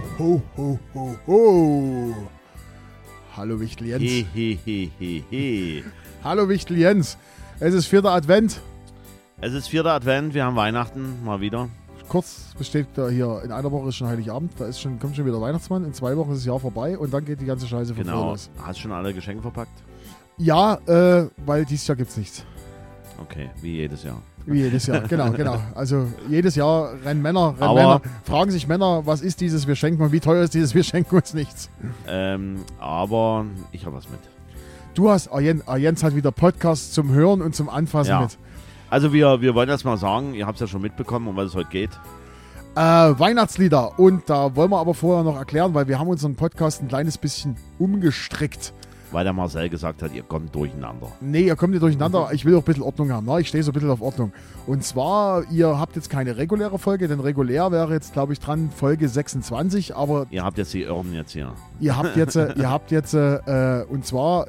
Ho, ho, ho, ho, ho. Hallo Wichtel Jens. He, he, he, he, he. Hallo Wichtel Jens. Es ist vierter Advent. Es ist vierter Advent, wir haben Weihnachten mal wieder. Kurz besteht da hier, in einer Woche ist schon Heiligabend, da ist schon, kommt schon wieder Weihnachtsmann, in zwei Wochen ist das Jahr vorbei und dann geht die ganze Scheiße von Genau. los. Hast schon alle Geschenke verpackt? Ja, äh, weil dieses Jahr gibt es nichts. Okay, wie jedes Jahr. Wie jedes Jahr, genau, genau. Also jedes Jahr rennen Männer, rennen Aber- Männer, fragen sich Männer, was ist dieses, wir schenken und wie teuer ist dieses, wir schenken uns nichts. Ähm, aber ich habe was mit. Du hast, ah, Jens, ah, Jens hat wieder Podcasts zum Hören und zum Anfassen Ja. mit. Also wir, wir wollen das mal sagen, ihr habt es ja schon mitbekommen, um was es heute geht. Äh, Weihnachtslieder. Und da wollen wir aber vorher noch erklären, weil wir haben unseren Podcast ein kleines bisschen umgestrickt. Weil der Marcel gesagt hat, ihr kommt durcheinander. Nee, ihr kommt nicht durcheinander. Ich will auch ein bisschen Ordnung haben. Ne? Ich stehe so ein bisschen auf Ordnung. Und zwar, ihr habt jetzt keine reguläre Folge, denn regulär wäre jetzt, glaube ich, dran Folge 26. Aber Ihr habt jetzt die Irren jetzt hier. ihr habt jetzt, äh, ihr habt jetzt, äh, und zwar,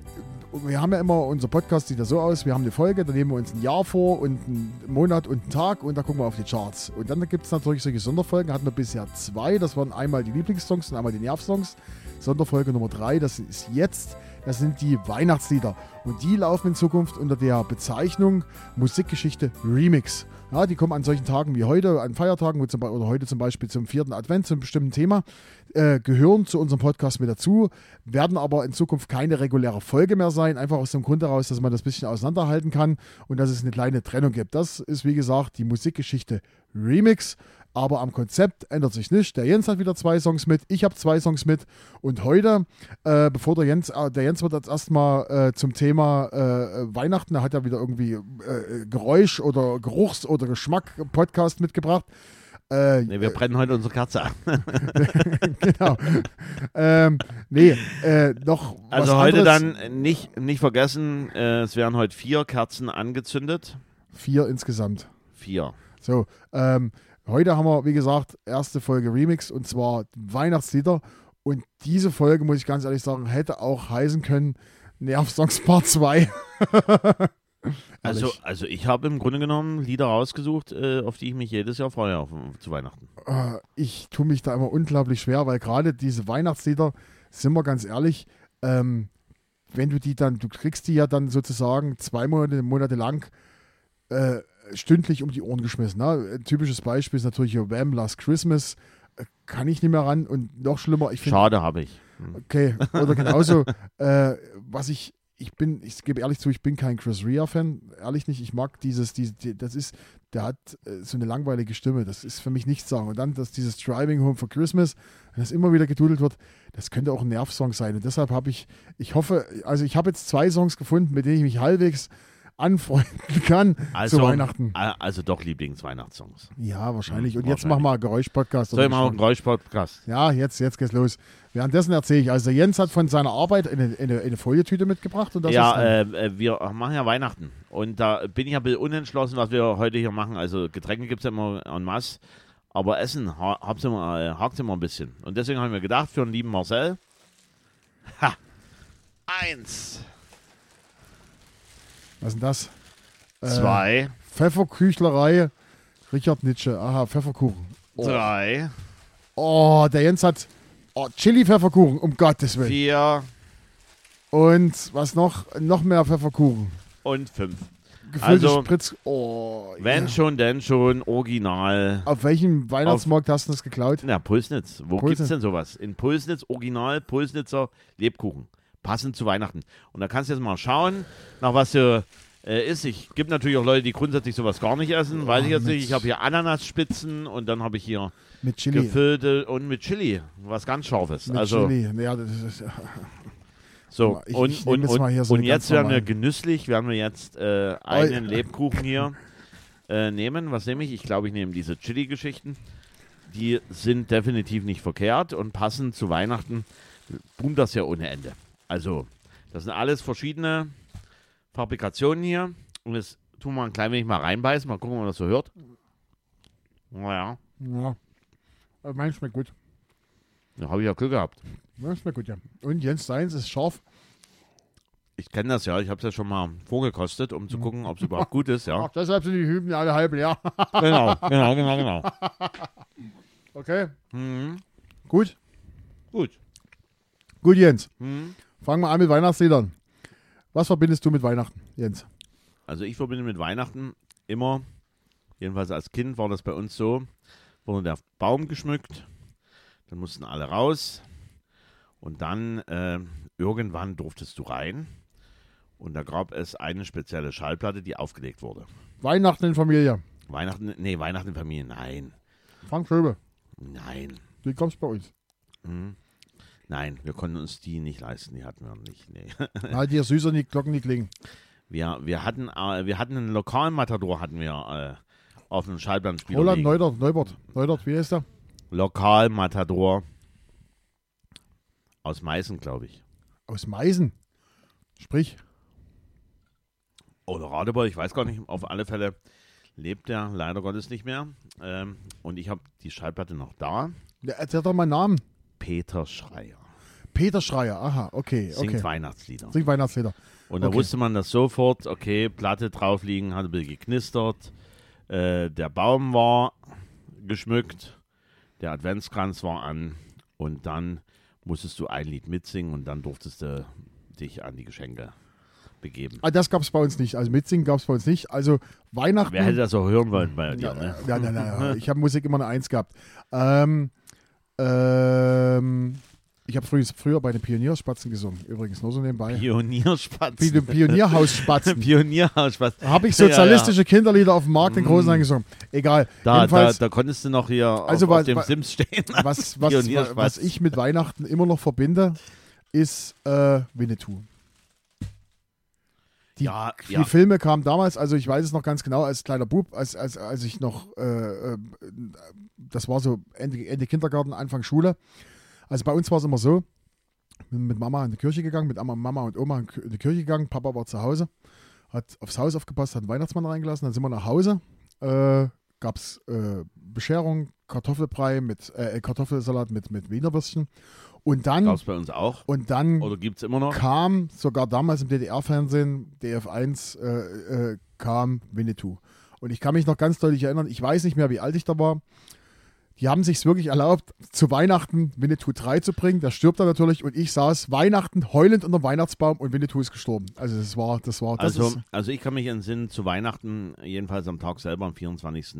wir haben ja immer, unser Podcast sieht ja so aus, wir haben eine Folge, da nehmen wir uns ein Jahr vor und einen Monat und einen Tag und da gucken wir auf die Charts. Und dann gibt es natürlich solche Sonderfolgen, hatten wir bisher zwei, das waren einmal die Lieblingssongs und einmal die Nervsongs. Sonderfolge Nummer drei, das ist jetzt, das sind die Weihnachtslieder. Und die laufen in Zukunft unter der Bezeichnung Musikgeschichte Remix. Ja, die kommen an solchen Tagen wie heute, an Feiertagen wo zum, oder heute zum Beispiel zum vierten Advent zu einem bestimmten Thema, äh, gehören zu unserem Podcast mit dazu, werden aber in Zukunft keine reguläre Folge mehr sein, einfach aus dem Grund heraus, dass man das ein bisschen auseinanderhalten kann und dass es eine kleine Trennung gibt. Das ist, wie gesagt, die Musikgeschichte Remix. Aber am Konzept ändert sich nichts. Der Jens hat wieder zwei Songs mit, ich habe zwei Songs mit. Und heute, äh, bevor der Jens, äh, der Jens wird jetzt erstmal äh, zum Thema äh, Weihnachten, er hat ja wieder irgendwie äh, Geräusch- oder Geruchs- oder Geschmack-Podcast mitgebracht. Äh, Nee, wir brennen heute unsere Kerze an. genau. ähm, nee, äh, noch Also heute anderes. dann nicht, nicht vergessen, äh, es werden heute vier Kerzen angezündet. Vier insgesamt. Vier. So, ähm, heute haben wir, wie gesagt, erste Folge Remix und zwar Weihnachtslieder. Und diese Folge, muss ich ganz ehrlich sagen, hätte auch heißen können Nervsongs Part 2. Also, also ich habe im Grunde genommen Lieder rausgesucht, äh, auf die ich mich jedes Jahr freue auf, zu Weihnachten. Äh, ich tue mich da immer unglaublich schwer, weil gerade diese Weihnachtslieder, sind wir ganz ehrlich, ähm, wenn du die dann, du kriegst die ja dann sozusagen zwei Monate, Monate lang äh, stündlich um die Ohren geschmissen. Ne? Ein typisches Beispiel ist natürlich Wham! Last Christmas. Äh, Kann ich nicht mehr ran und noch schlimmer, ich finde Schade habe ich. Hm. Okay, oder genauso, äh, was ich, ich bin, ich gebe ehrlich zu, ich bin kein Chris Rea-Fan, ehrlich nicht. Ich mag dieses, diese, die, das ist, der hat äh, so eine langweilige Stimme, das ist für mich nichts sagen. Und dann, dass dieses Driving Home for Christmas, wenn das immer wieder gedudelt wird, das könnte auch ein Nervsong sein. Und deshalb habe ich, ich hoffe, also ich habe jetzt zwei Songs gefunden, mit denen ich mich halbwegs anfreunden kann Also, zu Weihnachten. äh, also doch Lieblingsweihnachtssongs. Ja, wahrscheinlich. Hm, Und jetzt wahrscheinlich. machen wir einen Geräusch-Podcast. Soll ich mal einen Geräuschpodcast? Ja, jetzt, jetzt geht's los. Währenddessen erzähle ich, also Jens hat von seiner Arbeit eine, eine, eine Folietüte mitgebracht und das Ja, äh, äh, wir machen ja Weihnachten. Und da bin ich ja ein bisschen unentschlossen, was wir heute hier machen. Also Getränke gibt es ja immer en masse. Aber Essen ha habt's immer, äh, hakt's immer ein bisschen. Und deswegen haben wir gedacht, für den lieben Marcel. Ha! Eins, was ist denn das? Äh, zwei, Pfefferküchlerei, Richard Nitsche. Aha, Pfefferkuchen. Oh, drei, oh der Jens hat oh, Chili-Pfefferkuchen, um Gottes Willen. vier Und was noch? Noch mehr Pfefferkuchen. und fünf. Gefüllte Also, Spritz. Oh, Wenn ja. schon, denn schon, original. Auf welchem Weihnachtsmarkt hast du das geklaut? Na, Pulsnitz. Wo Pulsnitz. gibt's denn sowas? In Pulsnitz, original Pulsnitzer Lebkuchen. Passend zu Weihnachten. Und da kannst du jetzt mal schauen, nach was du äh, isst. Ich gibt natürlich auch Leute, die grundsätzlich sowas gar nicht essen. Weiß ich jetzt nicht. Ich habe hier Ananasspitzen und dann habe ich hier Mit Chili. gefüllte und mit Chili. Was ganz Scharfes. Mit also Chili. Ja, das ist, so. Ich- und ich und, hier so und jetzt werden wir genüsslich, werden wir jetzt äh, einen Lebkuchen hier äh, nehmen. Was nehme ich? Ich glaube, ich nehme diese Chili-Geschichten. Die sind definitiv nicht verkehrt und passen zu Weihnachten. Boomt das ja ohne Ende. Also, das sind alles verschiedene Fabrikationen hier. Und jetzt tun wir ein klein wenig mal reinbeißen. Mal gucken, ob man das so hört. Naja, ja. Aber Mein schmeckt gut. da habe ich ja Glück gehabt. Ja, schmeckt gut, ja. Und Jens Seins ist scharf. Ich kenne das ja. Ich habe es ja schon mal vorgekostet, um zu gucken, ob es überhaupt gut ist. Ja, Ach, deshalb sind die Hüben alle halb leer. genau, genau, genau, genau. Okay. Mhm. Gut? Gut. Gut, Jens. Hm. Fangen wir an mit Weihnachtsliedern. Was verbindest du mit Weihnachten, Jens? Also ich verbinde mit Weihnachten immer, jedenfalls als Kind war das bei uns so, wurde der Baum geschmückt, dann mussten alle raus und dann äh, irgendwann durftest du rein und da gab es eine spezielle Schallplatte, die aufgelegt wurde. Weihnachten in Familie. Weihnachten, nee, Weihnachten in Familie, nein, Frank Schöbe, nein, wie kommst du bei uns? hm. Nein, wir konnten uns die nicht leisten, die hatten wir nicht, nee. Halt dir süßer die Glocken, die klingen. Wir, wir hatten, äh, wir hatten einen lokalen Matador, hatten wir äh, auf einem Schallplattenspieler Roland. Neudert, Neubert. Neudert, wie heißt der? Lokal Matador aus Meißen, glaube ich. Aus Meisen. Sprich, Oder Radebeul, ich weiß gar nicht. Auf alle Fälle lebt er leider Gottes nicht mehr. Ähm, und ich habe die Schallplatte noch da. ja, erzähl doch mal einen Namen. Peter Schreier. Peter Schreier, aha, okay, Singt okay. Weihnachtslieder. Singt Weihnachtslieder. Und da okay. wusste man das sofort, okay, Platte drauf liegen, hat ein bisschen geknistert. Äh, der Baum war geschmückt. Der Adventskranz war an. Und dann musstest du ein Lied mitsingen und dann durftest du dich an die Geschenke begeben. Ah, das gab es bei uns nicht. Also mitsingen gab es bei uns nicht. Also Weihnachten. Wer hätte das auch hören wollen bei dir, ja, ne? ja, ja, ja, ja. Ich habe Musik immer eine Eins gehabt. Ähm, ähm, ich habe früher, früher bei den Pionierspatzen gesungen. Übrigens, nur so nebenbei. Pionierspatz. Wie die Pionierhausspatzen. Pionierhausspatz. habe ich Ja, sozialistische Kinderlieder auf dem Markt in Großen Mm. eingesungen. Egal. Da, da, da konntest du noch hier Also auf, was- auf dem was- Sims stehen. was, was, was ich mit Weihnachten immer noch verbinde, ist äh, Winnetou. Die, Ja, die ja. Filme kamen damals, also ich weiß es noch ganz genau, als kleiner Bub, als, als, als ich noch, äh, äh, das war so Ende, Ende Kindergarten, Anfang Schule. Also bei uns war es immer so, bin mit Mama in die Kirche gegangen, mit Mama und Oma in die Kirche gegangen, Papa war zu Hause, hat aufs Haus aufgepasst, hat einen Weihnachtsmann reingelassen, dann sind wir nach Hause, äh, gab es äh, Bescherung, Kartoffelbrei mit, äh, Kartoffelsalat mit, mit Wiener Würstchen und dann, Gab es bei uns auch. und dann Oder gibt es immer noch? kam sogar damals im DDR-Fernsehen, DF1, äh, äh, kam Winnetou. Und ich kann mich noch ganz deutlich erinnern, ich weiß nicht mehr, wie alt ich da war. Die haben sich wirklich erlaubt, zu Weihnachten Winnetou 3 zu bringen. Der stirbt dann natürlich und ich saß Weihnachten heulend unter dem Weihnachtsbaum und Winnetou ist gestorben. Also das war, das war, das Also, also ich kann mich entsinnen, zu Weihnachten, jedenfalls am Tag selber, am 24.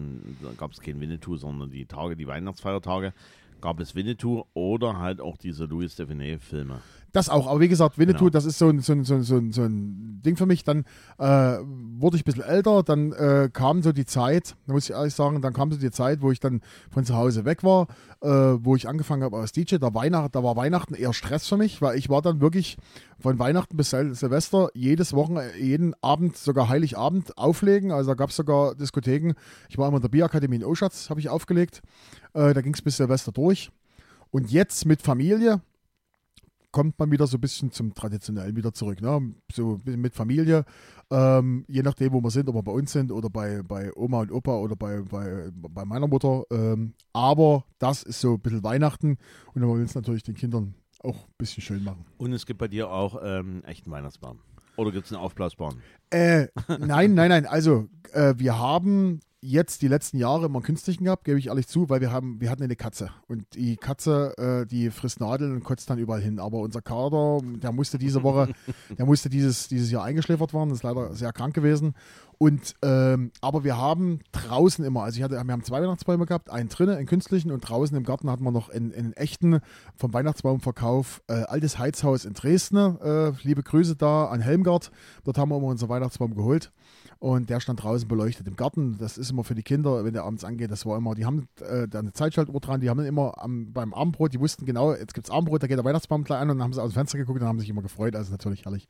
gab es kein Winnetou, sondern die Tage, die Weihnachtsfeiertage, gab es Winnetou oder halt auch diese Louis Stephanie-Filme. Das auch, aber wie gesagt, Winnetou, Genau. das ist so ein, so, ein, so, ein, so, ein, Ding für mich. Dann äh, wurde ich ein bisschen älter, dann äh, kam so die Zeit, da muss ich ehrlich sagen, dann kam so die Zeit, wo ich dann von zu Hause weg war, äh, wo ich angefangen habe als DJ. Da, Weihnacht, da war Weihnachten eher Stress für mich, weil ich war dann wirklich von Weihnachten bis Sil Silvester jedes Wochenende, jeden Abend, sogar Heiligabend auflegen. Also da gab es sogar Diskotheken. Ich war immer in der Bierakademie in Oschatz, habe ich aufgelegt. Äh, da ging es bis Silvester durch. Und jetzt mit Familie, kommt man wieder so ein bisschen zum Traditionellen wieder zurück. Ne? So mit Familie, ähm, je nachdem, wo wir sind, ob wir bei uns sind oder bei, bei Oma und Opa oder bei, bei, bei meiner Mutter. Ähm, aber das ist so ein bisschen Weihnachten und dann wollen wir es natürlich den Kindern auch ein bisschen schön machen. Und es gibt bei dir auch ähm, echten Weihnachtsbaum. Oder gibt es einen aufblasbaren? Äh, nein, nein, nein. Also, äh, wir haben jetzt die letzten Jahre immer einen künstlichen gehabt, gebe ich ehrlich zu, weil wir haben, wir hatten eine Katze. Und die Katze, äh, die frisst Nadeln und kotzt dann überall hin. Aber unser Kader, der musste diese Woche, der musste dieses, dieses Jahr eingeschläfert werden, ist leider sehr krank gewesen. Und ähm, aber wir haben draußen immer, also ich hatte, wir haben zwei Weihnachtsbäume gehabt, einen drinnen, einen künstlichen und draußen im Garten hatten wir noch einen, einen echten vom Weihnachtsbaumverkauf, äh, altes Heizhaus in Dresden. Äh, liebe Grüße da an Helmgard. Dort haben wir immer unseren Weihnachtsbaum geholt. Und der stand draußen beleuchtet im Garten. Das ist immer für die Kinder, wenn der abends angeht. Das war immer, die haben äh, da eine Zeitschaltuhr dran, die haben dann immer am, beim Abendbrot, die wussten genau, jetzt gibt es Abendbrot, da geht der Weihnachtsbaum gleich an und dann haben sie aus dem Fenster geguckt und haben sich immer gefreut. Also natürlich herrlich.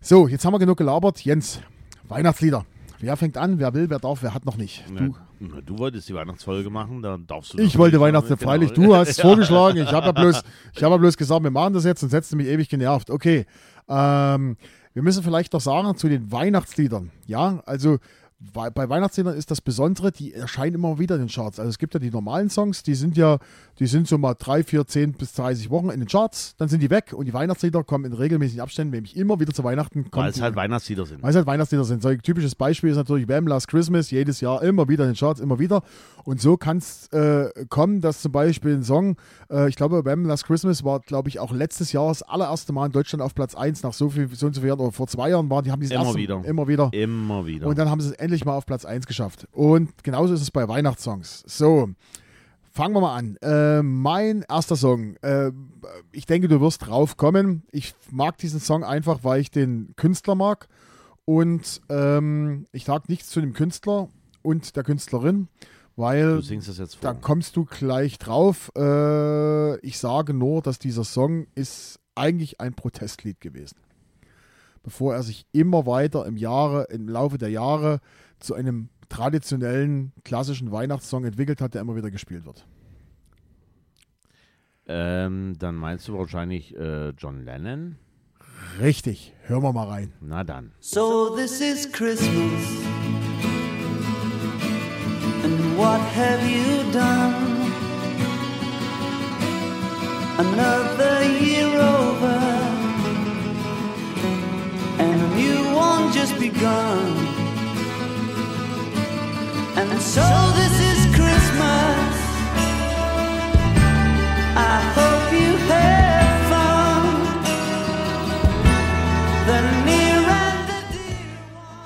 So, jetzt haben wir genug gelabert. Jens, Weihnachtslieder. Wer fängt an, wer will, wer darf, wer hat noch nicht? Du. Na, du wolltest die Weihnachtsfolge machen, dann darfst du Ich wollte Weihnachten, machen. freilich. Genau. Du hast es vorgeschlagen. Ich habe ja, bloß, ich hab ja bloß gesagt, wir machen das jetzt und setzte mich ewig genervt. Okay. Ähm, wir müssen vielleicht doch sagen zu den Weihnachtsliedern. Ja, also bei Weihnachtsliedern ist das Besondere, die erscheinen immer wieder in den Charts. Also es gibt ja die normalen Songs, die sind ja, die sind so mal drei, vier, zehn bis 30 Wochen in den Charts, dann sind die weg und die Weihnachtslieder kommen in regelmäßigen Abständen, nämlich immer wieder zu Weihnachten. Weil es halt Weihnachtslieder sind. Weil es halt Weihnachtslieder sind. So ein typisches Beispiel ist natürlich Wham! Last Christmas, jedes Jahr immer wieder in den Charts, immer wieder. Und so kann es äh, kommen, dass zum Beispiel ein Song, äh, ich glaube, Wham! Last Christmas war, glaube ich, auch letztes Jahr das allererste Mal in Deutschland auf Platz 1 nach so viel, so und so vielen Jahren, oder vor zwei Jahren waren, die haben diesen immer ersten, wieder. immer wieder. Immer wieder. Und dann haben sie es endlich mal auf Platz 1 geschafft. Und genauso ist es bei Weihnachtssongs. So, fangen wir mal an. Äh, mein erster Song. Äh, ich denke, du wirst drauf kommen. Ich mag diesen Song einfach, weil ich den Künstler mag. Und ähm, ich sage nichts zu dem Künstler und der Künstlerin, weil da kommst du gleich drauf. Äh, ich sage nur, dass dieser Song ist eigentlich ein Protestlied gewesen. Bevor er sich immer weiter im Jahre, im Laufe der Jahre zu einem traditionellen, klassischen Weihnachtssong entwickelt hat, der immer wieder gespielt wird. Ähm, dann meinst du wahrscheinlich äh, John Lennon? Richtig, hören wir mal rein. Na dann. So this is Christmas. And what have you done? Another year one just begun. And so this is Christmas. I hope you have fun. The near and the dear.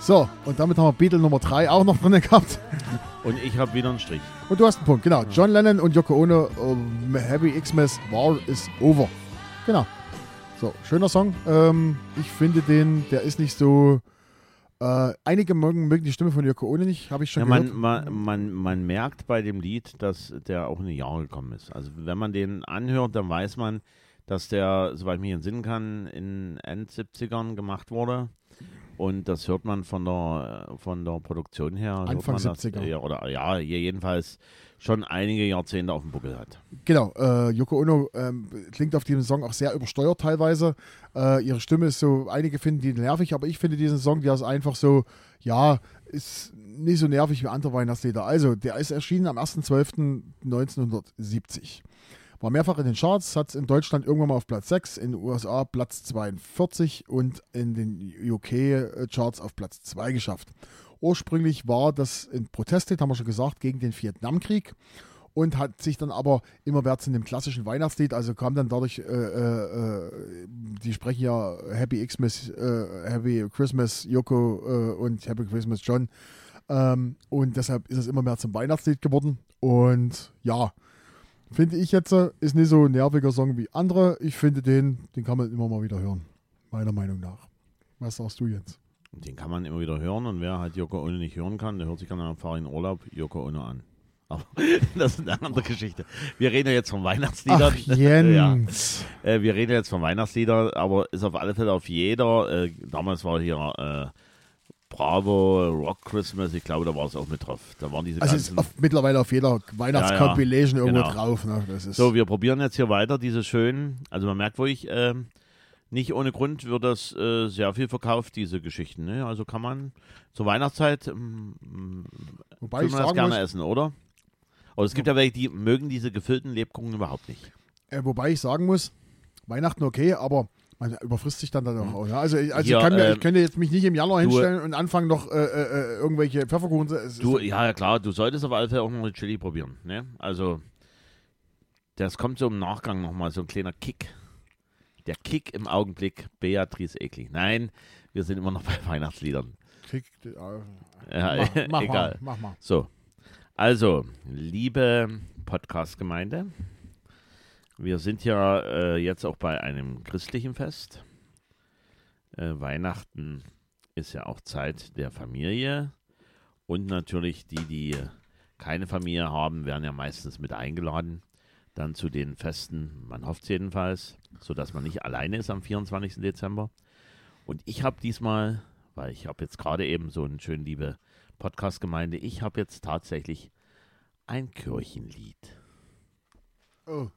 So, und damit haben wir Beatle Nummer 3 auch noch drin gehabt. Und ich habe wieder einen Strich. Und du hast einen Punkt, genau. John Lennon und Yoko Ono, um, Heavy Xmas, War is Over. Genau. So, schöner Song. Ähm, ich finde den, der ist nicht so. Äh, einige mögen, mögen die Stimme von Yoko Ono nicht, habe ich schon Ja, gehört. man, man, man, man merkt bei dem Lied, dass der auch in die Jahre gekommen ist. Also wenn man den anhört, dann weiß man, dass der, soweit ich mich entsinnen kann, in End 70ern gemacht wurde. Und das hört man von der, von der Produktion her. Anfang man das, 70er. Ja, oder ja, jedenfalls schon einige Jahrzehnte auf dem Buckel hat. Genau, äh, Yoko Ono ähm, klingt auf diesem Song auch sehr übersteuert teilweise. Äh, ihre Stimme ist so, einige finden die nervig, aber ich finde diesen Song, der ist einfach so, ja, ist nicht so nervig wie andere Weihnachtslieder. Also, der ist erschienen am 1.12.1970. War mehrfach in den Charts, hat es in Deutschland irgendwann mal auf Platz 6, in den USA Platz 42 und in den UK-Charts auf Platz 2 geschafft. Ursprünglich war das ein Protestlied, haben wir schon gesagt, gegen den Vietnamkrieg und hat sich dann aber immer mehr zu einem klassischen Weihnachtslied, also kam dann dadurch, äh, äh, äh, die sprechen ja Happy Xmas, äh, Happy Christmas Yoko äh, und Happy Christmas John. Ähm, und deshalb ist es immer mehr zum Weihnachtslied geworden. Und ja, finde ich jetzt, ist nicht so ein nerviger Song wie andere, ich finde den, den kann man immer mal wieder hören, meiner Meinung nach. Was sagst du jetzt? Den kann man immer wieder hören und wer halt Yoko Ono nicht hören kann, der hört sich dann am Fahrrad in Urlaub Yoko Ono an. Aber das ist eine andere Geschichte. Wir reden ja jetzt von Weihnachtsliedern. Ach, Jens. Ja. Äh, wir reden jetzt von Weihnachtsliedern, aber ist auf alle Fälle auf jeder. Äh, damals war hier äh, Bravo, Rock Christmas, ich glaube, da war es auch mit drauf. Da waren diese Also ist ganzen. auf, mittlerweile auf jeder Weihnachtscompilation Ja, ja, irgendwo genau. drauf. Ne? Ist So, wir probieren jetzt hier weiter diese schönen. Also man merkt wirklich, ähm, nicht ohne Grund wird das äh, sehr viel verkauft, diese Geschichten. Ne? Also kann man zur Weihnachtszeit ähm, Wobei ich man das gerne muss, essen, oder? Aber es gibt ja welche, die mögen diese gefüllten Lebkuchen überhaupt nicht. äh, wobei ich sagen muss, Weihnachten okay, aber man überfrisst sich dann dann auch. Ja? Also, ich, also Ja, ich, kann mir, ähm, ich könnte jetzt mich nicht im Januar du- hinstellen und anfangen noch äh, äh, irgendwelche Pfefferkuchen. zu- Es Du, ist, ja, klar, du solltest auf alle Fälle auch noch eine Chili probieren. Ne? Also, das kommt so im Nachgang nochmal, so ein kleiner Kick. Der Kick im Augenblick, Beatrice Ekli. Nein, wir sind immer noch bei Weihnachtsliedern. Krieg, äh, Ja, mach, mach egal. Mal, mach mal. So, also, liebe Podcast-Gemeinde, wir sind ja äh, jetzt auch bei einem christlichen Fest. Äh, Weihnachten ist ja auch Zeit der Familie und natürlich die, die keine Familie haben, werden ja meistens mit eingeladen dann zu den Festen. Man hofft es jedenfalls, sodass man nicht alleine ist am 24. Dezember. Und ich habe diesmal, weil ich habe jetzt gerade eben so einen schönen liebe Podcast-Gemeinde, ich habe jetzt tatsächlich ein Kirchenlied. Oh.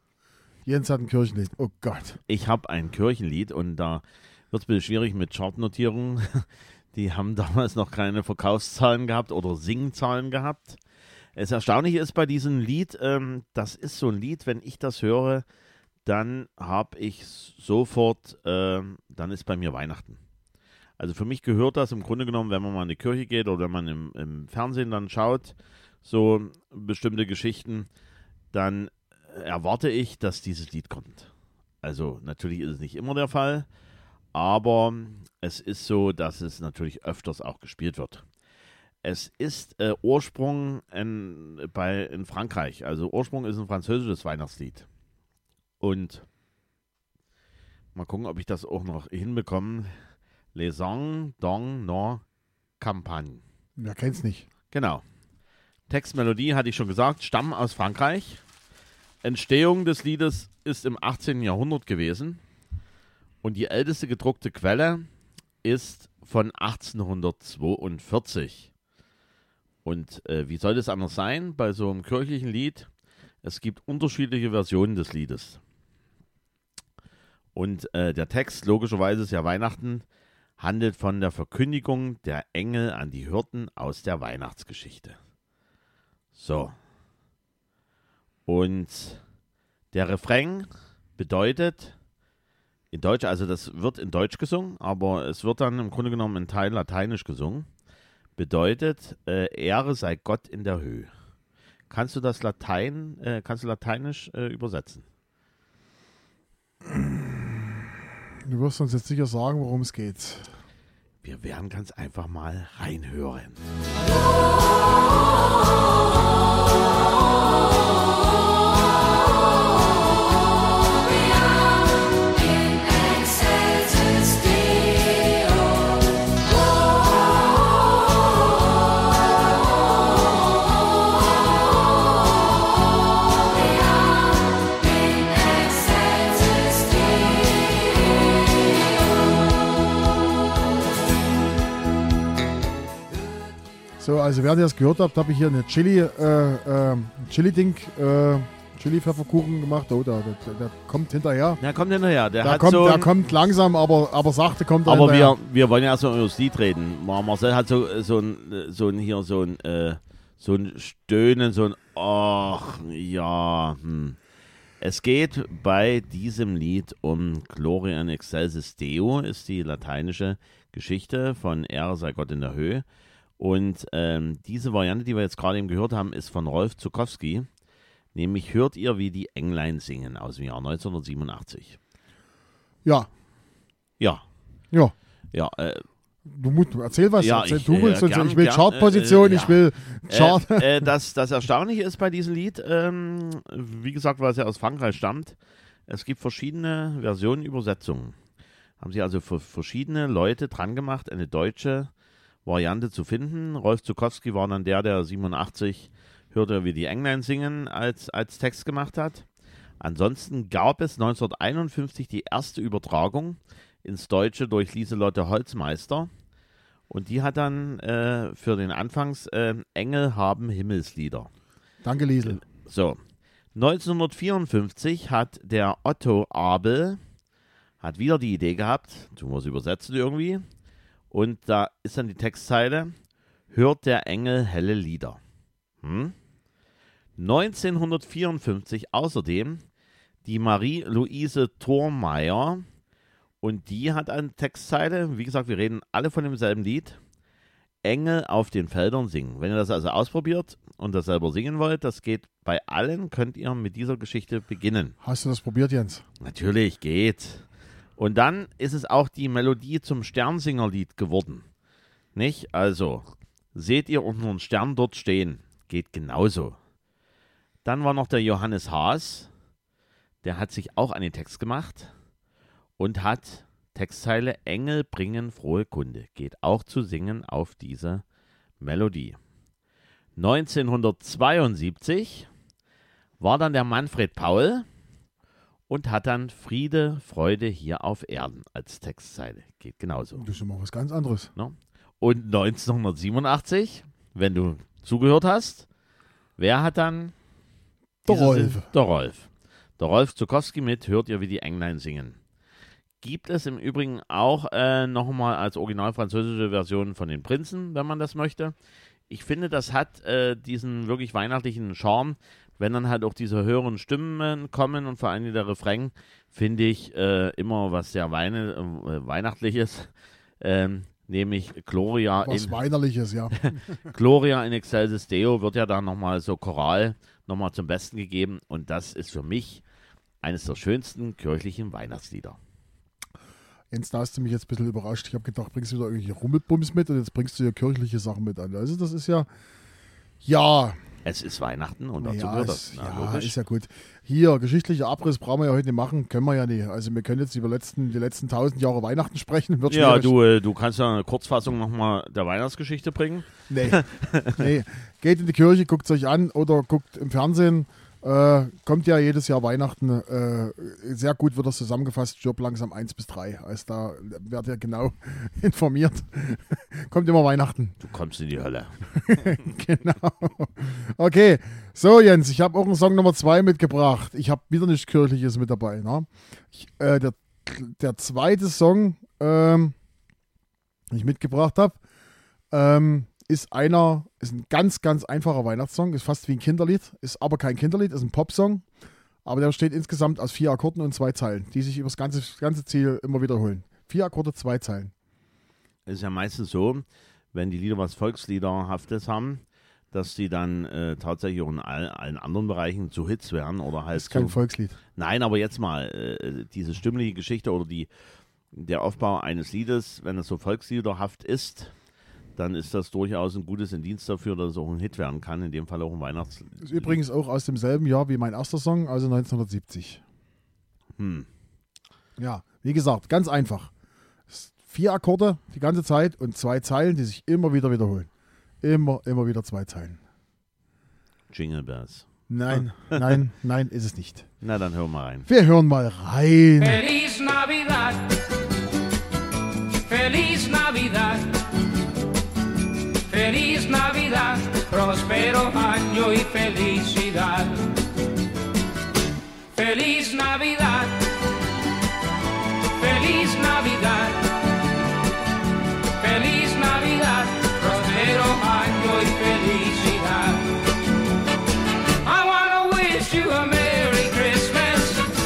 Jens hat ein Kirchenlied. Oh Gott. Ich habe ein Kirchenlied und da wird es ein bisschen schwierig mit Chartnotierungen. Die haben damals noch keine Verkaufszahlen gehabt oder Singzahlen gehabt. Das Erstaunliche ist bei diesem Lied, ähm, das ist so ein Lied, wenn ich das höre, dann habe ich sofort, ähm, dann ist bei mir Weihnachten. Also für mich gehört das im Grunde genommen, wenn man mal in die Kirche geht oder wenn man im, im Fernsehen dann schaut, so bestimmte Geschichten, dann erwarte ich, dass dieses Lied kommt. Also natürlich ist es nicht immer der Fall, aber es ist so, dass es natürlich öfters auch gespielt wird. Es ist äh, Ursprung in, bei, in Frankreich. Also Ursprung ist ein französisches Weihnachtslied. Und mal gucken, ob ich das auch noch hinbekomme. Les Ans dans nos Campagnes. Wer kennt's nicht? Genau. Textmelodie hatte ich schon gesagt, stammen aus Frankreich. Entstehung des Liedes ist im 18. Jahrhundert gewesen. Und die älteste gedruckte Quelle ist von 1842. Und äh, wie soll das anders sein bei so einem kirchlichen Lied? Es gibt unterschiedliche Versionen des Liedes. Und äh, der Text, logischerweise ist ja Weihnachten, handelt von der Verkündigung der Engel an die Hirten aus der Weihnachtsgeschichte. So. Und der Refrain bedeutet in Deutsch, also das wird in Deutsch gesungen, aber es wird dann im Grunde genommen in Teil lateinisch gesungen. Bedeutet, äh, Ehre sei Gott in der Höhe. Kannst du das Latein, äh, kannst du lateinisch äh, übersetzen? Du wirst uns jetzt sicher sagen, worum es geht. Wir werden ganz einfach mal reinhören. in oh. Also während ihr das gehört habt, habe ich hier eine Chili, äh, äh, Chili-Ding, äh, Chili-Pfefferkuchen gemacht. Oh, der, der, der kommt hinterher. Na, kommt hinterher. Der, Der hat kommt, so der kommt langsam, aber, aber sachte kommt er Aber hinterher. wir, wir wollen ja erstmal über das Lied reden. Mar- Marcel hat so, so ein, so ein hier, so ein, äh, so ein Stöhnen, so ein, ach, ja, hm. Es geht bei diesem Lied um Gloria in Excelsis Deo, ist die lateinische Geschichte von Ehre sei Gott in der Höhe. Und ähm, diese Variante, die wir jetzt gerade eben gehört haben, ist von Rolf Zukowski. Nämlich hört ihr, wie die Englein singen aus dem Jahr 1987. Ja, Ja, ja. ja, äh, Du musst, erzähl was. Ja, erzähl ich, du äh, willst uns, gern, ich will Chartposition, äh, ich will Chart. Äh, äh, das, das Erstaunliche ist bei diesem Lied, ähm, wie gesagt, weil es ja aus Frankreich stammt, es gibt verschiedene Versionen, Übersetzungen. Haben sie also für verschiedene Leute dran gemacht, eine deutsche Variante zu finden. Rolf Zukowski war dann der, der 87 hörte, wie die Englein singen, als, als Text gemacht hat. Ansonsten gab es 1951 die erste Übertragung ins Deutsche durch Lieselotte Holzmeister. Und die hat dann äh, für den Anfangs äh, Engel haben Himmelslieder. Danke, Liesel. So, 1954 hat der Otto Abel hat wieder die Idee gehabt, tun wir es übersetzen irgendwie, und da ist dann die Textzeile, hört der Engel helle Lieder. Hm? 1954 außerdem die Marie-Louise Thormeyer und die hat eine Textzeile, wie gesagt, wir reden alle von demselben Lied, Engel auf den Feldern singen. Wenn ihr das also ausprobiert und das selber singen wollt, das geht bei allen, könnt ihr mit dieser Geschichte beginnen. Hast du das probiert, Jens? Natürlich, geht. Und dann ist es auch die Melodie zum Sternsingerlied geworden. Nicht? Also, seht ihr unseren Stern dort stehen? Geht genauso. Dann war noch der Johannes Haas. Der hat sich auch an den Text gemacht und hat Textzeile Engel bringen frohe Kunde. Geht auch zu singen auf diese Melodie. 1972 war dann der Manfred Paul und hat dann Friede, Freude hier auf Erden als Textzeile. Geht genauso. Das ist immer was ganz anderes. Und 1987, wenn du zugehört hast, wer hat dann Der Rolf. Der Rolf. Der Rolf Zukowski mit Hört ihr, wie die Englein singen. gibt es im Übrigen auch äh, nochmal als original französische Version von den Prinzen, wenn man das möchte. Ich finde, das hat äh, diesen wirklich weihnachtlichen Charme, wenn dann halt auch diese höheren Stimmen kommen und vor allem der Refrain, finde ich äh, immer was sehr weine, äh, Weihnachtliches. Ähm, nämlich Gloria Was in, Weinerliches, ja. Gloria in Excelsis Deo wird ja dann nochmal so choral nochmal zum Besten gegeben und das ist für mich eines der schönsten kirchlichen Weihnachtslieder. Jens, da hast du mich jetzt ein bisschen überrascht. Ich habe gedacht, bringst du wieder irgendwelche Rummelbums mit und jetzt bringst du hier kirchliche Sachen mit an. Also das ist ja, ja, Es ist Weihnachten und dazu ja, gehört ist, das. Na, ja logisch. ist ja gut. Hier, geschichtlicher Abriss brauchen wir ja heute nicht machen, können wir ja nicht. Also wir können jetzt über letzten, die letzten tausend Jahre Weihnachten sprechen. Wird ja, schwierig. du, äh, du kannst ja eine Kurzfassung nochmal der Weihnachtsgeschichte bringen. Nee. nee. Geht in die Kirche, guckt es euch an oder guckt im Fernsehen. Äh, kommt ja jedes Jahr Weihnachten. Äh, sehr gut wird das zusammengefasst. Stirb langsam 1 bis 3. Also da werdet ihr genau informiert. kommt immer Weihnachten. Du kommst in die Hölle. genau. Okay. So, Jens, ich habe auch einen Song Nummer 2 mitgebracht. Ich habe wieder nichts Kirchliches mit dabei. Ne? Ich, äh, der, der zweite Song, ähm, den ich mitgebracht habe, ähm, ist einer, ist ein ganz, ganz einfacher Weihnachtssong, ist fast wie ein Kinderlied, ist aber kein Kinderlied, ist ein Popsong. Aber der besteht insgesamt aus vier Akkorden und zwei Zeilen, die sich über das ganze, ganze Ziel immer wiederholen. Vier Akkorde, zwei Zeilen. Es ist ja meistens so, wenn die Lieder was Volksliederhaftes haben, dass die dann äh, tatsächlich auch in all, allen anderen Bereichen zu Hits werden oder halt Ist kein so, Volkslied. Nein, aber jetzt mal, äh, diese stimmliche Geschichte oder die, der Aufbau eines Liedes, wenn es so volksliederhaft ist, dann ist das durchaus ein gutes Indienst dafür, dass es auch ein Hit werden kann, in dem Fall auch ein Weihnachtslied. Ist übrigens auch aus demselben Jahr wie mein erster Song, also 1970. Hm. Ja, wie gesagt, ganz einfach. Es- Vier Akkorde die ganze Zeit und zwei Zeilen, die sich immer wieder wiederholen. Immer, immer wieder zwei Zeilen. Jingle Bells. Nein, nein, nein, ist es nicht. Na, dann hören wir rein. Wir hören mal rein. Feliz Navidad. Feliz Navidad. Navidad. Próspero año y felicidad. Feliz Navidad. Feliz Navidad. Feliz Navidad. Próspero año y felicidad. I wanna wish you a Merry Christmas.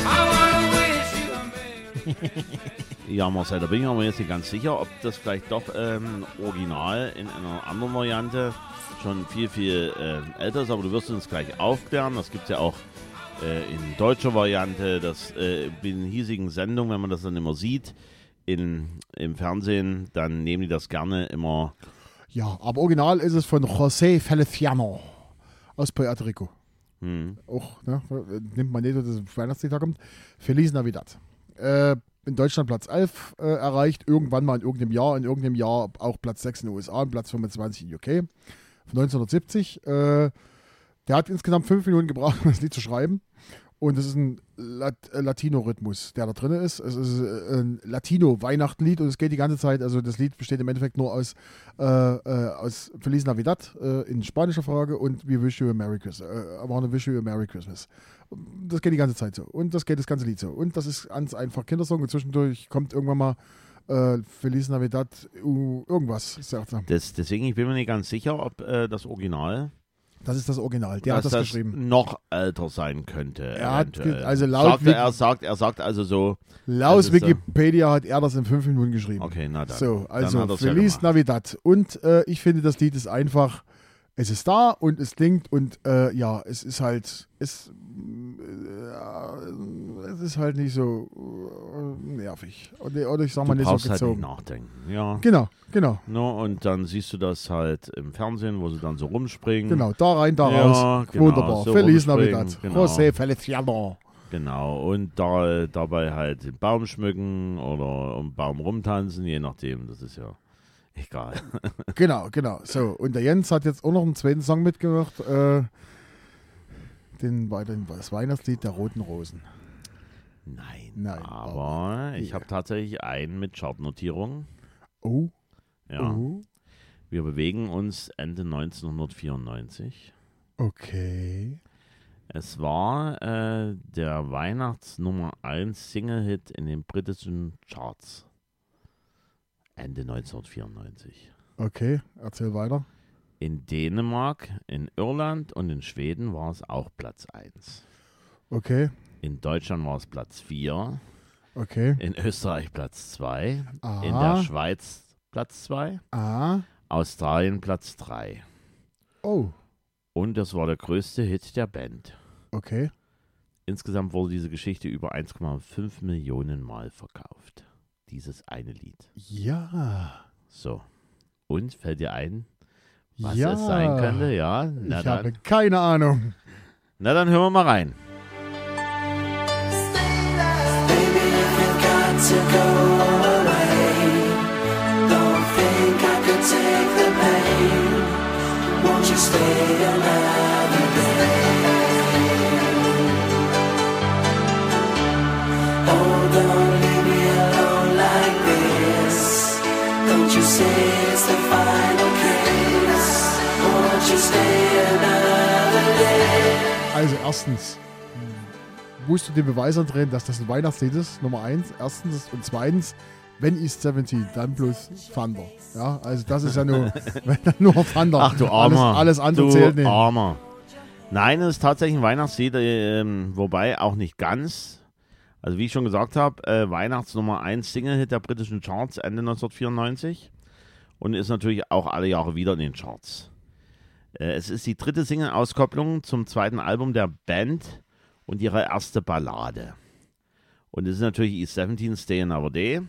I wanna wish you a Merry Ja, Marcel, da bin ich mir jetzt nicht ganz sicher, ob das vielleicht doch ähm, original in einer anderen Variante schon viel, viel äh, älter ist, aber du wirst uns gleich aufklären. Das gibt es ja auch äh, in deutscher Variante, das äh, in hiesigen Sendungen, wenn man das dann immer sieht, in, im Fernsehen, dann nehmen die das gerne immer. Ja, aber original ist es von José Feliciano aus Puerto Rico. Hm, Auch, ne, nimmt man nicht, dass das Weihnachtslied herkommt. Feliz Navidad. Äh, in Deutschland Platz 11 äh, erreicht, irgendwann mal in irgendeinem Jahr, in irgendeinem Jahr auch Platz 6 in den USA und Platz 25 in UK. Von 1970. Äh, der hat insgesamt fünf Minuten gebraucht, um das Lied zu schreiben. Und es ist ein Lat äh, Latino-Rhythmus, der da drin ist. Es ist äh, ein Latino-Weihnachtenlied und es geht die ganze Zeit, also das Lied besteht im Endeffekt nur aus, äh, äh, aus Feliz Navidad äh, in spanischer Frage und We Wish You a Merry Christmas. I wanna wish you a Merry Christmas. Das geht die ganze Zeit so. Und das geht das ganze Lied so. Und das ist ganz einfach Kindersong und zwischendurch kommt irgendwann mal Feliz Navidad, irgendwas. das, deswegen, ich bin mir nicht ganz sicher, ob äh, das Original Das ist das Original. Der hat dass das geschrieben. noch älter sein könnte. Er hat also laut sagt er, er sagt, er sagt also so, Laut Das äh, Wikipedia hat er das in fünf Minuten geschrieben. okay, na dann. So, Dann also ja Feliz gemacht. Navidad. Und äh, ich finde, das Lied ist einfach, es ist da und es klingt und äh, ja, es ist halt, es, äh, es ist halt nicht so äh, nervig. Oder, oder ich sag mal Du nicht so brauchst halt nicht gezogen. nachdenken. Ja. genau, genau, No, und dann siehst du das halt im Fernsehen, wo sie dann so rumspringen. genau. Da rein, da Ja, raus. genau, Wunderbar. so Feliz Navidad. genau. José Feliciano. Genau. Und da, dabei halt den Baum schmücken oder um den Baum rumtanzen, je nachdem. Das ist ja egal. Genau, genau. So, und der Jens hat jetzt auch noch einen zweiten Song mitgebracht. Äh, den, das Weihnachtslied der Roten Rosen. Nein. Nein, Aber ich ja. habe tatsächlich einen mit Chartnotierung. Oh, Ja. oh, Wir bewegen uns Ende 1994. okay. Es war äh, der Weihnachts-Nummer 1 Single-Hit in den britischen Charts. Ende 1994. Okay, erzähl weiter. In Dänemark, in Irland und in Schweden war es auch Platz 1. Okay, In Deutschland war es Platz 4. okay. In Österreich Platz 2. Aha. In der Schweiz Platz 2. Ah, Australien Platz 3. oh, Und das war der größte Hit der Band. okay. Insgesamt wurde diese Geschichte über 1,5 Millionen Mal verkauft. Dieses eine Lied. Ja. So. Und fällt dir ein, was ja. es sein könnte? Ja, na ich habe dann, keine Ahnung. na dann hören wir mal rein. To go away, don't think I could take the pain. Won't you stay another day? Oh, don't leave me alone like this. Don't you say it's the final kiss. Won't you stay another day? Also erstens musst du den Beweis andrehen, dass das ein Weihnachtslied ist, Nummer eins. Erstens und zweitens, wenn East 70, dann bloß Thunder. Ja, also das ist ja nur, wenn dann nur Thunder. Ach du Armer. Alles, alles andere du zählt nicht. Armer. Nein, es ist tatsächlich ein Weihnachtslied, ähm, wobei auch nicht ganz. Also wie ich schon gesagt habe, äh, Weihnachtsnummer 1 Single-Hit der britischen Charts Ende 1994 und ist natürlich auch alle Jahre wieder in den Charts. Äh, es ist die dritte Single-Auskopplung zum zweiten Album der Band und ihre erste Ballade. Und es ist natürlich E17 Stay Another Day.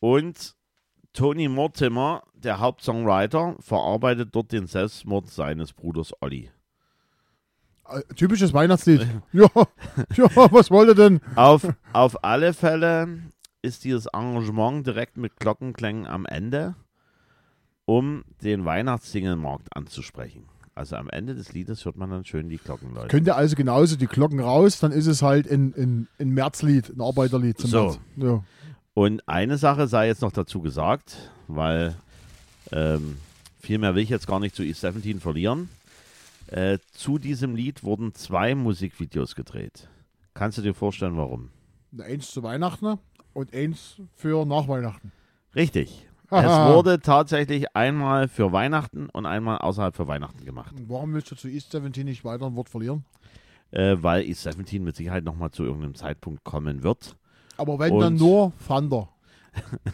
Und Tony Mortimer, der Hauptsongwriter, verarbeitet dort den Selbstmord seines Bruders Olli. Äh, Typisches Weihnachtslied. Ja, ja, was wollt ihr denn? Auf, auf alle Fälle ist dieses Arrangement direkt mit Glockenklängen am Ende, um den Weihnachtssingelmarkt anzusprechen. Also am Ende des Liedes hört man dann schön die Glocken läuten. Könnt ihr also genauso die Glocken raus, dann ist es halt ein, ein, ein Märzlied, ein Arbeiterlied zum So. März. Ja. Und eine Sache sei jetzt noch dazu gesagt, weil ähm, viel mehr will ich jetzt gar nicht zu E17 verlieren. Äh, zu diesem Lied wurden zwei Musikvideos gedreht. Kannst du dir vorstellen, warum? Eins zu Weihnachten und eins für nach Weihnachten. Richtig. Es wurde tatsächlich einmal für Weihnachten und einmal außerhalb für Weihnachten gemacht. Warum willst du zu East 17 nicht weiter ein Wort verlieren? Äh, weil E17 mit Sicherheit nochmal zu irgendeinem Zeitpunkt kommen wird. Aber wenn Und- dann nur Thunder.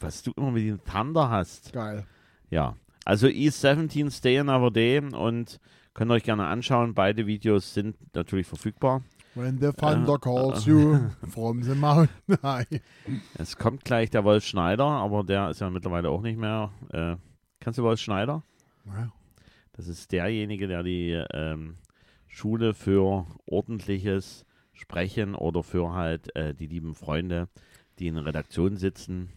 Was du immer mit dem Thunder hast. Geil. Ja. Also E17 Stay Another Day und könnt ihr euch gerne anschauen. Beide Videos sind natürlich verfügbar. When the thunder calls you from the mountain high. Es kommt gleich der Wolf Schneider, aber der ist ja mittlerweile auch nicht mehr. Äh, kennst du Wolf Schneider? Ja. Das ist derjenige, der die ähm, Schule für ordentliches Sprechen oder für halt äh, die lieben Freunde, die in der Redaktion sitzen,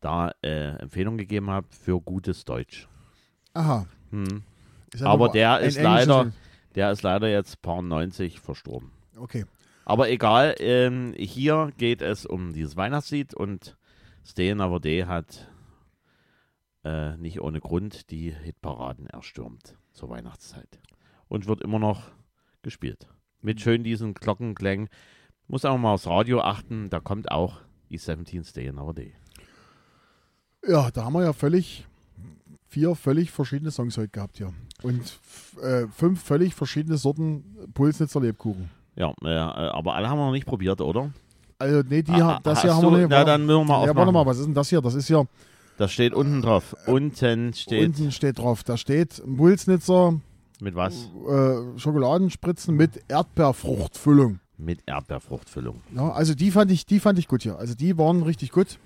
da äh, Empfehlungen gegeben hat für gutes Deutsch. Aha. Hm. Aber der ist leider, der ist leider jetzt paar 90 verstorben. Okay. Aber egal, ähm, hier geht es um dieses Weihnachtslied und Stay Another Day hat äh, nicht ohne Grund die Hitparaden erstürmt zur Weihnachtszeit. Und wird immer noch gespielt. Mit schön diesen Glockenklängen. Muss auch mal aufs Radio achten, da kommt auch die 17 Stay Another Day. Ja, da haben wir ja völlig vier völlig verschiedene Songs heute gehabt hier. Und äh, fünf völlig verschiedene Sorten Pulsnitzer Lebkuchen. Ja, äh, aber alle haben wir noch nicht probiert, oder? Also, nee, die, Ah, das hast hier haben wir nicht. Na, dann müssen wir mal ja, warte aufmachen. mal, was ist denn das hier? Das ist ja, Das steht unten drauf. Unten steht unten steht drauf, da steht Pulsnitzer mit was? äh, Schokoladenspritzen mit Erdbeerfruchtfüllung. Mit Erdbeerfruchtfüllung. Ja, also die fand ich, die fand ich gut hier. Also die waren richtig gut.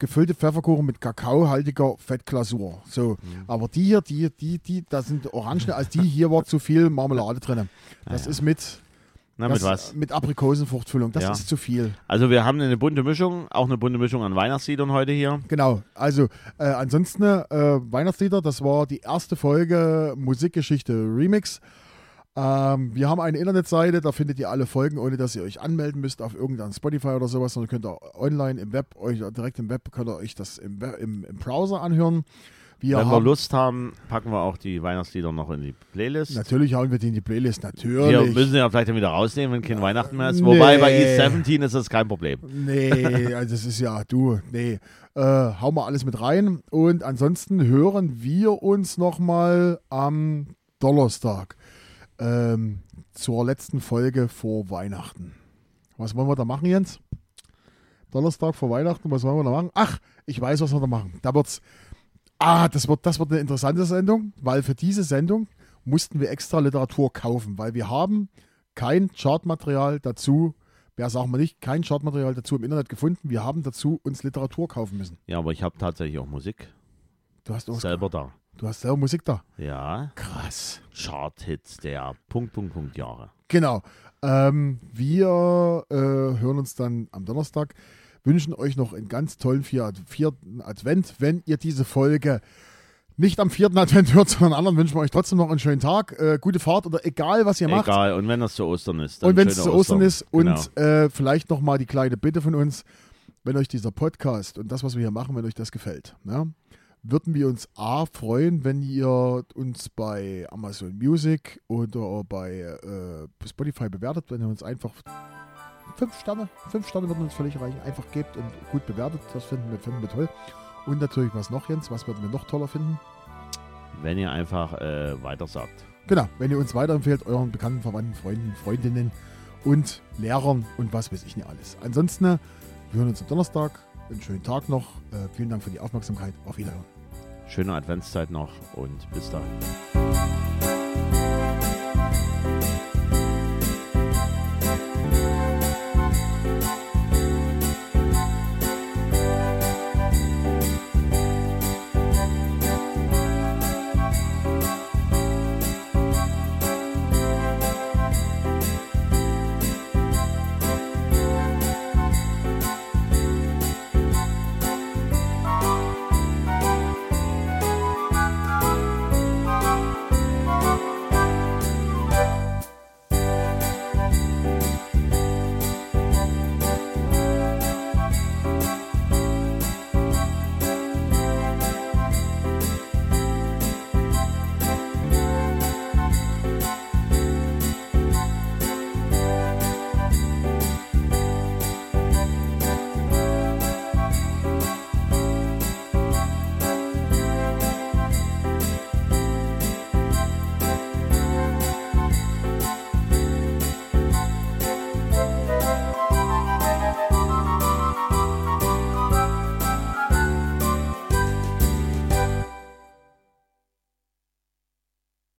Gefüllte Pfefferkuchen mit kakaohaltiger Fettglasur. So, aber die hier, die, die, die, da sind Orangen, also die hier war zu viel Marmelade drin. Das ist mit, Na, das, mit was? mit Aprikosenfruchtfüllung. Das Ja. ist zu viel. Also wir haben eine bunte Mischung, auch eine bunte Mischung an Weihnachtsliedern heute hier. Genau. Also äh, ansonsten äh, Weihnachtslieder, das war die erste Folge Musikgeschichte Remix. Ähm, wir haben eine Internetseite, da findet ihr alle Folgen, ohne dass ihr euch anmelden müsst auf irgendein Spotify oder sowas, sondern könnt ihr online im Web, euch direkt im Web, könnt ihr euch das im, im, im Browser anhören. Wir Wenn wir haben, Lust haben, packen wir auch die Weihnachtslieder noch in die Playlist. Natürlich hauen wir die in die Playlist, natürlich. Wir müssen sie ja vielleicht dann wieder rausnehmen, wenn kein Weihnachten mehr ist. Wobei bei Nee. East 17 ist das kein Problem. Nee, also das ist ja, du, nee. Äh, hauen wir alles mit rein. Und ansonsten hören wir uns nochmal am Donnerstag ähm, zur letzten Folge vor Weihnachten. Was wollen wir da machen, Jens? Donnerstag vor Weihnachten, was wollen wir da machen? Ach, ich weiß, was wir da machen. Da wird's. Ah, das wird, das wird eine interessante Sendung, weil für diese Sendung mussten wir extra Literatur kaufen, weil wir haben kein Chartmaterial dazu, wer sagen wir nicht, kein Chartmaterial dazu im Internet gefunden. Wir haben dazu uns Literatur kaufen müssen. Ja, aber ich habe tatsächlich auch Musik Du hast, auch, selber da. Du hast selber Musik da. Ja, Krass. Chart-Hits der Punkt, Punkt, Punkt Jahre. Genau. Ähm, wir äh, hören uns dann am Donnerstag. Wünschen euch noch einen ganz tollen vier, vierten Advent. Wenn ihr diese Folge nicht am vierten Advent hört, sondern anderen, wünschen wir euch trotzdem noch einen schönen Tag, äh, gute Fahrt oder egal, was ihr macht. Egal, und wenn das zu Ostern ist. Und wenn es zu Ostern ist und Genau. äh, vielleicht noch mal die kleine Bitte von uns, wenn euch dieser Podcast und das, was wir hier machen, wenn euch das gefällt, ne, würden wir uns A freuen, wenn ihr uns bei Amazon Music oder bei äh, Spotify bewertet, wenn ihr uns einfach fünf Sterne, fünf Sterne würden uns völlig reichen, einfach gebt und gut bewertet, das finden wir, finden wir toll. Und natürlich, was noch, Jens, was würden wir noch toller finden? Wenn ihr einfach äh, weiter sagt. Genau, wenn ihr uns weiterempfehlt, euren bekannten, Verwandten, Freunden, Freundinnen und Lehrern und was weiß ich nicht alles. Ansonsten, wir hören uns am Donnerstag. Einen schönen Tag noch. Äh, vielen Dank für die Aufmerksamkeit. Auf Wiederhören. Schöne Adventszeit noch und bis dahin.